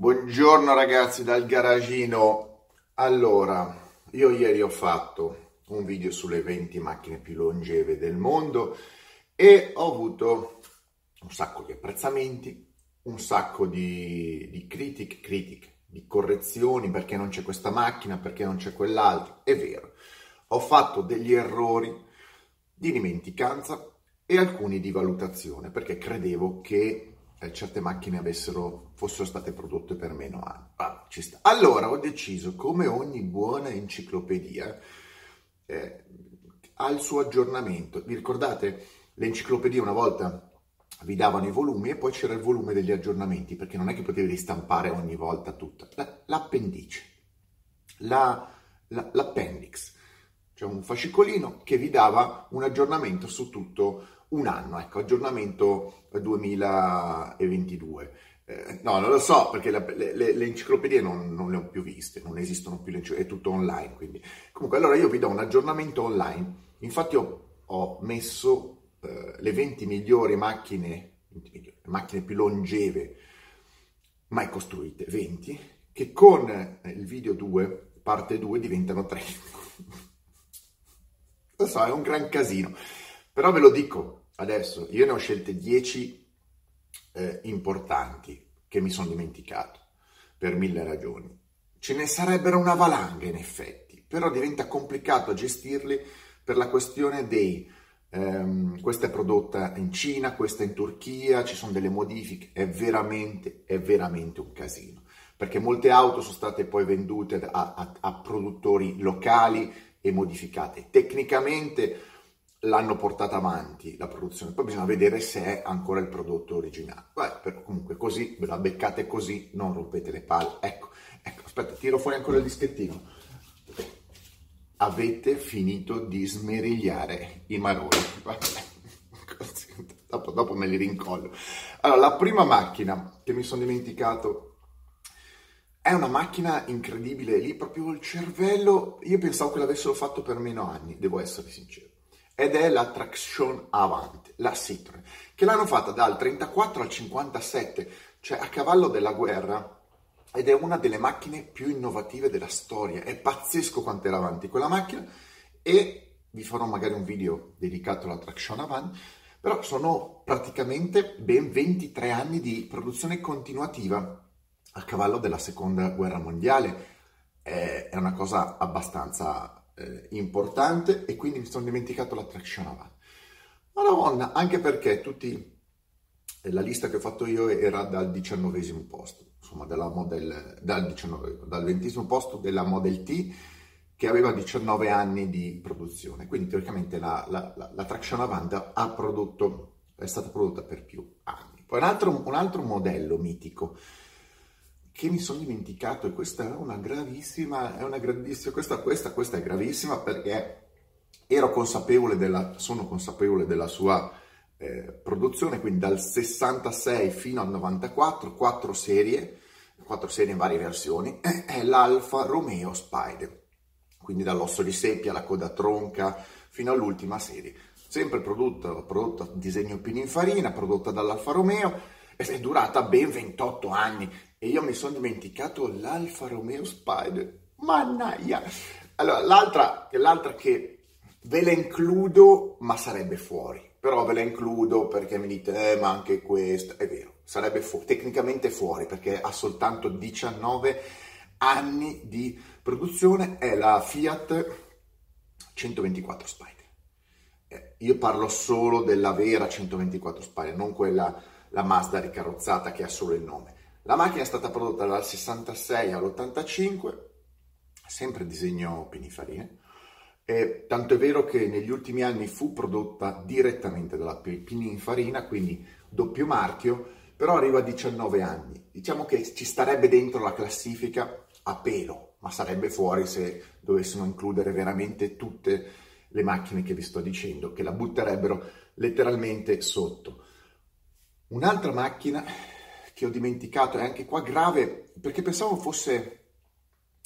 Buongiorno ragazzi dal garagino. Allora, io ieri ho fatto un video sulle 20 macchine più longeve del mondo e ho avuto un sacco di apprezzamenti, un sacco di, di critiche, critiche, di correzioni perché non c'è questa macchina, perché non c'è quell'altra. È vero, ho fatto degli errori di dimenticanza e alcuni di valutazione perché credevo che eh, certe macchine avessero, fossero state prodotte per meno anni. Ah, allora ho deciso, come ogni buona enciclopedia, eh, ha il suo aggiornamento. Vi ricordate? L'enciclopedia una volta vi davano i volumi e poi c'era il volume degli aggiornamenti, perché non è che potevi ristampare ogni volta tutta. La, l'appendice, la, la, l'appendix, cioè un fascicolino che vi dava un aggiornamento su tutto un anno, ecco, aggiornamento 2022. Eh, no, non lo so perché la, le, le, le, enciclopedie non, non, le ho più viste, non esistono più è tutto online. Quindi. Comunque, allora io vi do un aggiornamento online. Infatti, ho, ho messo eh, le 20 migliori macchine, 20 migliori, macchine più longeve mai costruite, 20, che con eh, il video 2, parte 2, diventano 3. lo so, è un gran casino. Però ve lo dico adesso, io ne ho scelte 10 eh, importanti che mi sono dimenticato per mille ragioni. Ce ne sarebbero una valanga in effetti, però diventa complicato gestirli per la questione dei ehm, questa è prodotta in Cina, questa in Turchia, ci sono delle modifiche, è veramente, è veramente un casino, perché molte auto sono state poi vendute a, a, a produttori locali e modificate. Tecnicamente l'hanno portata avanti la produzione, poi bisogna vedere se è ancora il prodotto originale. Beh, però comunque così, ve la beccate così, non rompete le palle. Ecco, ecco, aspetta, tiro fuori ancora il dischettino. Avete finito di smerigliare i maroni. dopo, dopo me li rincollo. Allora, la prima macchina che mi sono dimenticato è una macchina incredibile, lì proprio il cervello, io pensavo che l'avessero fatto per meno anni, devo essere sincero ed è la Traction Avant, la Citroën, che l'hanno fatta dal 34 al 57, cioè a cavallo della guerra, ed è una delle macchine più innovative della storia. È pazzesco quanto era avanti quella macchina e vi farò magari un video dedicato alla Traction Avant, però sono praticamente ben 23 anni di produzione continuativa a cavallo della seconda guerra mondiale. È una cosa abbastanza eh, importante e quindi mi sono dimenticato la traction avanti. Madonna, anche perché tutti, eh, la lista che ho fatto io era dal diciannovesimo posto, insomma model, dal, 19, dal ventesimo posto della Model T che aveva 19 anni di produzione, quindi teoricamente la, la, la, la traction avant ha prodotto, è stata prodotta per più anni. Poi un altro, un altro modello mitico che mi sono dimenticato e questa è una gravissima, è una grandissima, questa, questa, questa è gravissima perché ero consapevole della, sono consapevole della sua eh, produzione, quindi dal 66 fino al 94, quattro serie, quattro serie in varie versioni, è l'Alfa Romeo Spider, quindi dall'osso di seppia alla coda tronca fino all'ultima serie, sempre prodotta, prodotta disegno Pininfarina, prodotta dall'Alfa Romeo, è durata ben 28 anni e io mi sono dimenticato l'Alfa Romeo Spider. Mannaia! Allora, l'altra, l'altra che ve la includo, ma sarebbe fuori. Però ve la includo perché mi dite, eh, ma anche questa, è vero, sarebbe fu- tecnicamente fuori perché ha soltanto 19 anni di produzione, è la Fiat 124 Spider. Eh, io parlo solo della vera 124 Spider, non quella la Mazda ricarrozzata che ha solo il nome. La macchina è stata prodotta dal 66 all'85, sempre disegno Pininfarina, e tanto è vero che negli ultimi anni fu prodotta direttamente dalla Pininfarina, quindi doppio marchio, però arriva a 19 anni. Diciamo che ci starebbe dentro la classifica a pelo, ma sarebbe fuori se dovessimo includere veramente tutte le macchine che vi sto dicendo, che la butterebbero letteralmente sotto. Un'altra macchina che ho dimenticato, è anche qua grave, perché pensavo fosse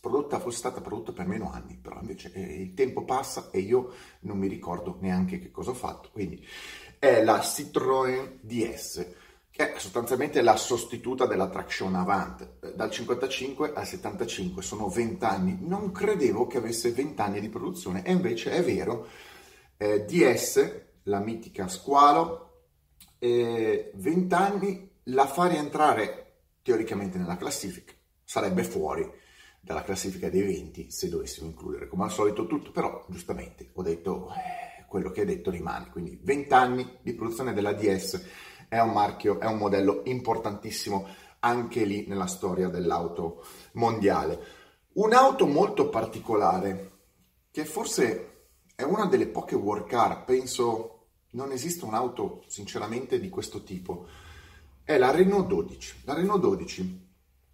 prodotta, fosse stata prodotta per meno anni, però invece eh, il tempo passa e io non mi ricordo neanche che cosa ho fatto. Quindi è la Citroën DS, che è sostanzialmente la sostituta della Traction Avant. dal 55 al 75, sono 20 anni. Non credevo che avesse 20 anni di produzione e invece è vero. Eh, DS, la mitica Squalo, eh, 20 anni la fa rientrare teoricamente nella classifica, sarebbe fuori dalla classifica dei 20 se dovessimo includere come al solito tutto, però giustamente ho detto eh, quello che hai detto rimane, quindi 20 anni di produzione della DS è un marchio, è un modello importantissimo anche lì nella storia dell'auto mondiale. Un'auto molto particolare, che forse è una delle poche work car, penso non esiste un'auto sinceramente di questo tipo, è la Renault 12. La Renault 12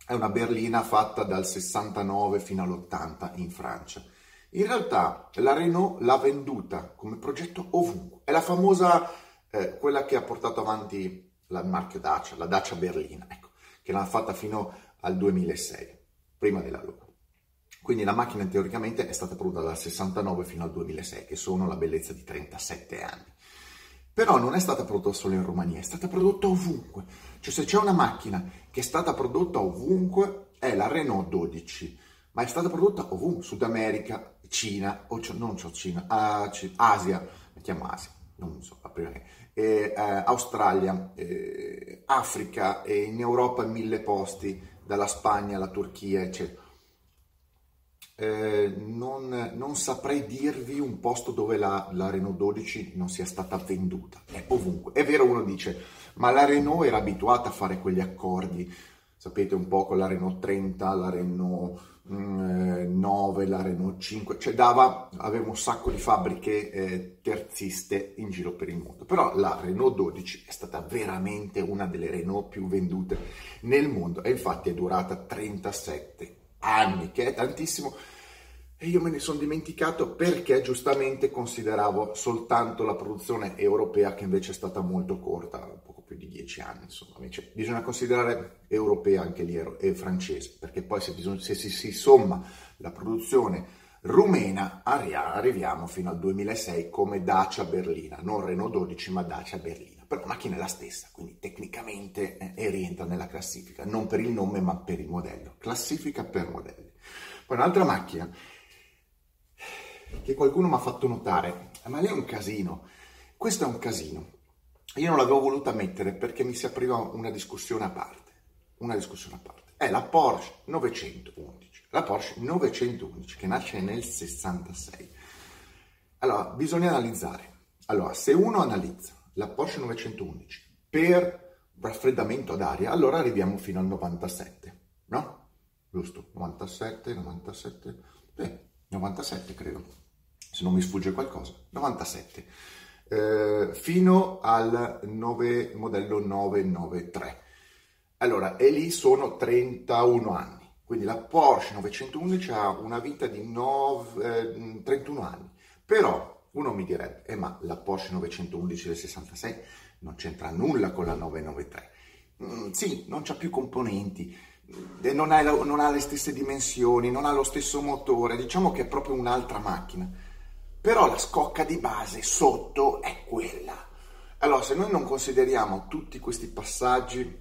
è una berlina fatta dal 69 fino all'80 in Francia. In realtà la Renault l'ha venduta come progetto ovunque. È la famosa, eh, quella che ha portato avanti il marchio Dacia, la Dacia Berlina, ecco, che l'ha fatta fino al 2006, prima della loro. Quindi la macchina teoricamente è stata prodotta dal 69 fino al 2006, che sono la bellezza di 37 anni. Però non è stata prodotta solo in Romania, è stata prodotta ovunque. Cioè se c'è una macchina che è stata prodotta ovunque è la Renault 12, ma è stata prodotta ovunque, Sud America, Cina, o non so Cina, uh, C- Asia, mettiamo Asia, non so, prima che, eh, eh, Australia, eh, Africa, in Europa mille posti, dalla Spagna alla Turchia, eccetera eh, non, non, saprei dirvi un posto dove la, la, Renault 12 non sia stata venduta, è ovunque. È vero, uno dice, ma la Renault era abituata a fare quegli accordi, sapete un po' con la Renault 30, la Renault mm, 9, la Renault 5, cioè dava, aveva un sacco di fabbriche eh, terziste in giro per il mondo. Però la Renault 12 è stata veramente una delle Renault più vendute nel mondo e infatti è durata 37 anni, che è tantissimo, e io me ne sono dimenticato perché giustamente consideravo soltanto la produzione europea che invece è stata molto corta, poco più di dieci anni, insomma, invece bisogna considerare europea anche lì e francese, perché poi se, bisogna, se si, si, somma la produzione rumena arriviamo fino al 2006 come Dacia Berlina, non Renault 12 ma Dacia Berlina, però la macchina è la stessa, quindi tecnicamente eh, rientra nella classifica, non per il nome ma per il modello, classifica per modelli. Poi un'altra macchina che qualcuno mi ha fatto notare, ma lei è un casino, questo è un casino. Io non l'avevo voluta mettere perché mi si apriva una discussione a parte, una discussione a parte. È la Porsche 911, la Porsche 911 che nasce nel 66. Allora, bisogna analizzare. Allora, se uno analizza la Porsche 911 per raffreddamento ad aria, allora arriviamo fino al 97, no? Giusto? 97, 97, eh, 97 credo, se non mi sfugge qualcosa, 97, eh, fino al 9, modello 993. Allora, e lì sono 31 anni, quindi la Porsche 911 ha una vita di 9, eh, 31 anni, però uno mi direbbe, eh, ma la Porsche 911 del 66 non c'entra nulla con la 993. Mm, sì, non c'ha più componenti, non ha, non ha le stesse dimensioni, non ha lo stesso motore, diciamo che è proprio un'altra macchina. Però la scocca di base sotto è quella. Allora, se noi non consideriamo tutti questi passaggi,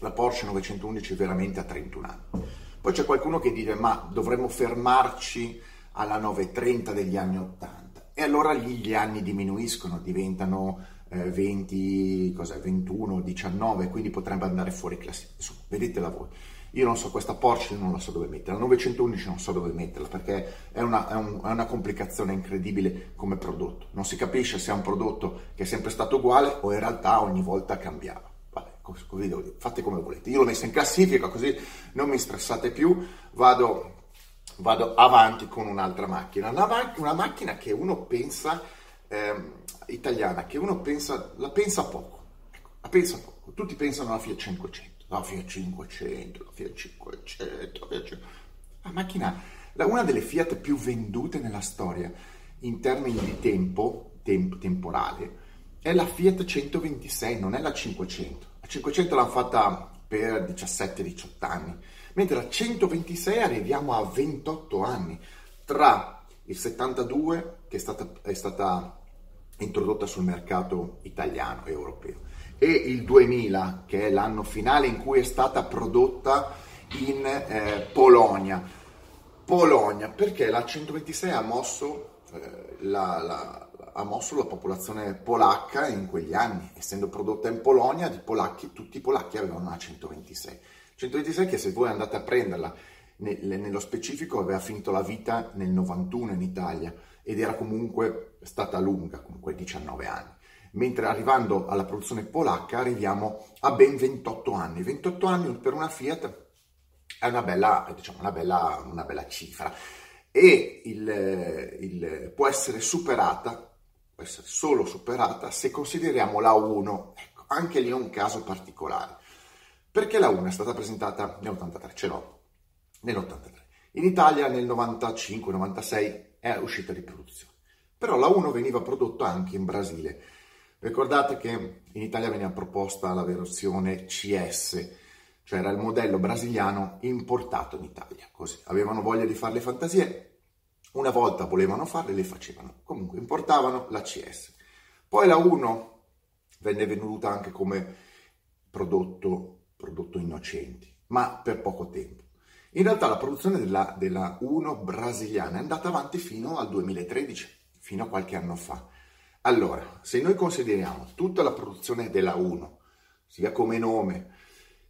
la Porsche 911 veramente ha 31 anni. Poi c'è qualcuno che dice, ma dovremmo fermarci alla 930 degli anni 80. E allora lì gli anni diminuiscono, diventano eh, 20, cos'è, 21, 19, quindi potrebbe andare fuori classifica. Insomma, vedetela voi. Io non so questa Porsche, non la so dove metterla, la 911 non so dove metterla perché è una, è, un, è una, complicazione incredibile come prodotto. Non si capisce se è un prodotto che è sempre stato uguale o in realtà ogni volta cambiava. Vabbè, così fate come volete. Io l'ho messa in classifica così non mi stressate più, vado, vado avanti con un'altra macchina. Una, una macchina che uno pensa, ehm, italiana, che uno pensa, la pensa poco. Ecco, la pensa poco. Tutti pensano alla Fiat 500 la Fiat 500, la Fiat 500, la Fiat 500. La macchina, una delle Fiat più vendute nella storia in termini di tempo, tempo temporale, è la Fiat 126, non è la 500. La 500 l'hanno fatta per 17-18 anni, mentre la 126 arriviamo a 28 anni, tra il 72, che è stata, è stata introdotta sul mercato italiano e europeo, e il 2000, che è l'anno finale in cui è stata prodotta in eh, Polonia. Polonia, perché la 126 ha mosso, eh, la, la, ha mosso la popolazione polacca in quegli anni, essendo prodotta in Polonia, polacchi, tutti i polacchi avevano una 126. 126 che se voi andate a prenderla nello specifico aveva finito la vita nel 91 in Italia ed era comunque stata lunga, comunque 19 anni. Mentre arrivando alla produzione polacca arriviamo a ben 28 anni. 28 anni per una Fiat è una bella, diciamo, una bella, una bella cifra e il, il, può essere superata, può essere solo superata se consideriamo la 1. Ecco, anche lì è un caso particolare. Perché la 1 è stata presentata nell'83, ce l'ho, nell'83. In Italia nel 95-96 è uscita di produzione. Però la 1 veniva prodotta anche in Brasile. Ricordate che in Italia veniva proposta la versione CS, cioè era il modello brasiliano importato in Italia. Così avevano voglia di fare le fantasie, una volta volevano farle, le facevano. Comunque importavano la CS. Poi la 1 venne venuta anche come prodotto, prodotto innocenti, ma per poco tempo. In realtà la produzione della, della 1 brasiliana è andata avanti fino al 2013, fino a qualche anno fa. Allora, se noi consideriamo tutta la produzione della 1, sia come nome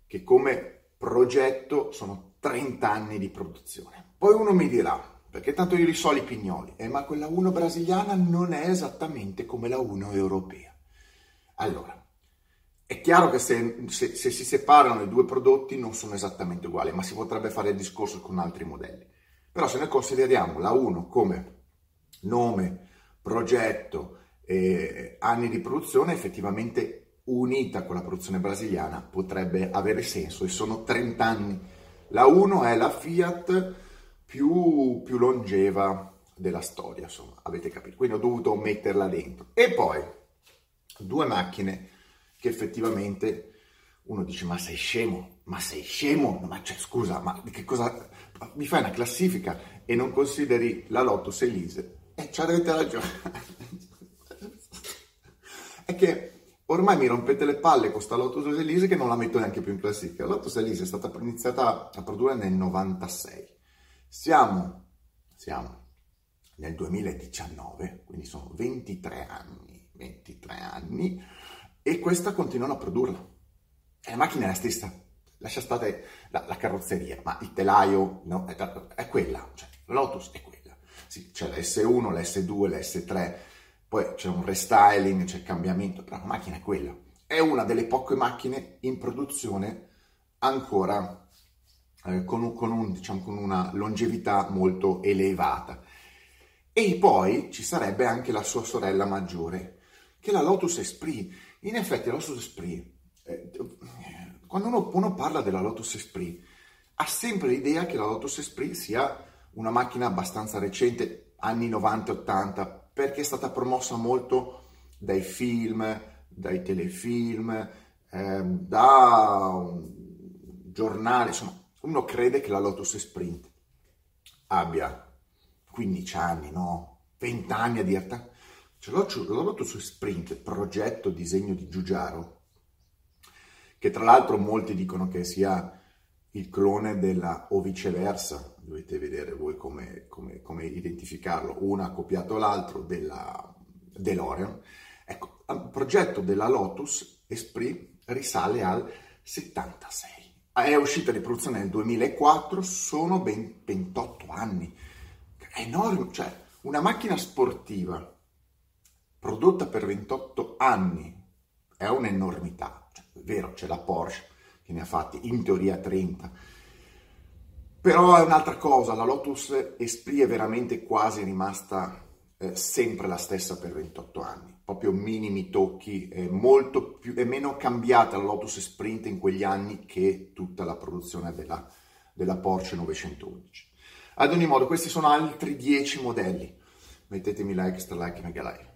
che come progetto, sono 30 anni di produzione. Poi uno mi dirà, perché tanto io risolo i pignoli, eh, ma quella 1 brasiliana non è esattamente come la 1 europea. Allora, è chiaro che se, se, se, si separano i due prodotti non sono esattamente uguali, ma si potrebbe fare il discorso con altri modelli. Però se noi consideriamo la 1 come nome, progetto, eh, anni di produzione, effettivamente unita con la produzione brasiliana potrebbe avere senso e sono 30 anni. La 1 è la Fiat più, più longeva della storia, insomma, avete capito. Quindi ho dovuto metterla dentro. E poi due macchine che effettivamente uno dice ma sei scemo, ma sei scemo, ma cioè, scusa, ma che cosa, mi fai una classifica e non consideri la Lotus Elise? E eh, ci avete ragione. è che ormai mi rompete le palle con sta Lotus Elise che non la metto neanche più in classifica. La Lotus Elise è stata iniziata a produrre nel 96. Siamo, siamo nel 2019, quindi sono 23 anni, 23 anni e questa continuano a produrla. E la macchina è la stessa, lascia stare la, la carrozzeria, ma il telaio no, è, è, quella, cioè Lotus è quella. Sì, c'è la S1, la S2, la S3, poi c'è un restyling, c'è il cambiamento, però la macchina è quella. È una delle poche macchine in produzione ancora eh, con, con, un, diciamo, con una longevità molto elevata. E poi ci sarebbe anche la sua sorella maggiore, che è la Lotus Esprit, in effetti la Lotus Esprit, eh, quando uno, uno, parla della Lotus Esprit, ha sempre l'idea che la Lotus Esprit sia una macchina abbastanza recente, anni 90-80, perché è stata promossa molto dai film, dai telefilm, eh, da un giornale, insomma, uno crede che la Lotus Sprint. Abbia 15 anni, no? 20 anni a dirti cioè, l'ho noto su Sprint, progetto disegno di Giugiaro, che tra l'altro molti dicono che sia il clone della o viceversa, dovete vedere voi come, come, come identificarlo, uno ha copiato l'altro della DeLorean. Ecco, il progetto della Lotus Esprit risale al 76. È uscita di produzione nel 2004, sono ben 28 anni. È enorme, cioè una macchina sportiva prodotta per 28 anni, è un'enormità. Cioè, è vero, c'è la Porsche che ne ha fatti in teoria 30, però è un'altra cosa, la Lotus Esprit è veramente quasi rimasta eh, sempre la stessa per 28 anni, proprio minimi tocchi, è molto più, è meno cambiata la Lotus Sprint in quegli anni che tutta la produzione della, della Porsche 911. Ad ogni modo, questi sono altri 10 modelli. Mettetemi like, star like, mega like.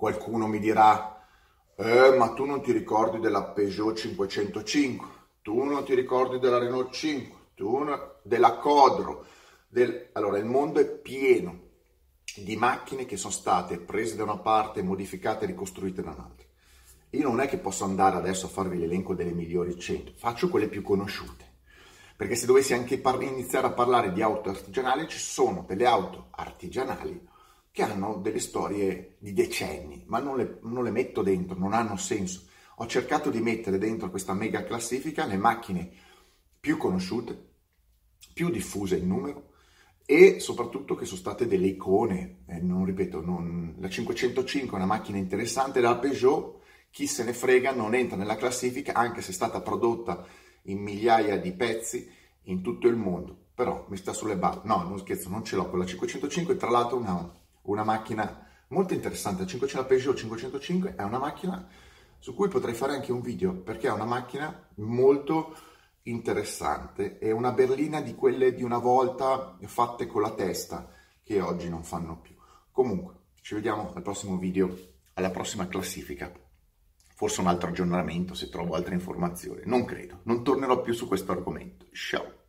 Qualcuno mi dirà, eh, ma tu non ti ricordi della Peugeot 505, tu non ti ricordi della Renault 5, tu non... della Codro. Del... Allora, il mondo è pieno di macchine che sono state prese da una parte, modificate e ricostruite da un'altra. Io non è che posso andare adesso a farvi l'elenco delle migliori 100, faccio quelle più conosciute. perché se dovessi anche par- iniziare a parlare di auto artigianali, ci sono delle auto artigianali che hanno delle storie di decenni, ma non le, non le metto dentro, non hanno senso. Ho cercato di mettere dentro questa mega classifica le macchine più conosciute, più diffuse in numero e soprattutto che sono state delle icone. Eh, non ripeto, non... la 505 è una macchina interessante, la Peugeot, chi se ne frega, non entra nella classifica anche se è stata prodotta in migliaia di pezzi in tutto il mondo. Però mi sta sulle balle. No, non scherzo, non ce l'ho con la 505, tra l'altro una, una macchina molto interessante. La 500 Peugeot 505 è una macchina su cui potrei fare anche un video perché è una macchina molto interessante. È una berlina di quelle di una volta fatte con la testa che oggi non fanno più. Comunque, ci vediamo al prossimo video, alla prossima classifica. Forse un altro aggiornamento se trovo altre informazioni. Non credo, non tornerò più su questo argomento. Ciao!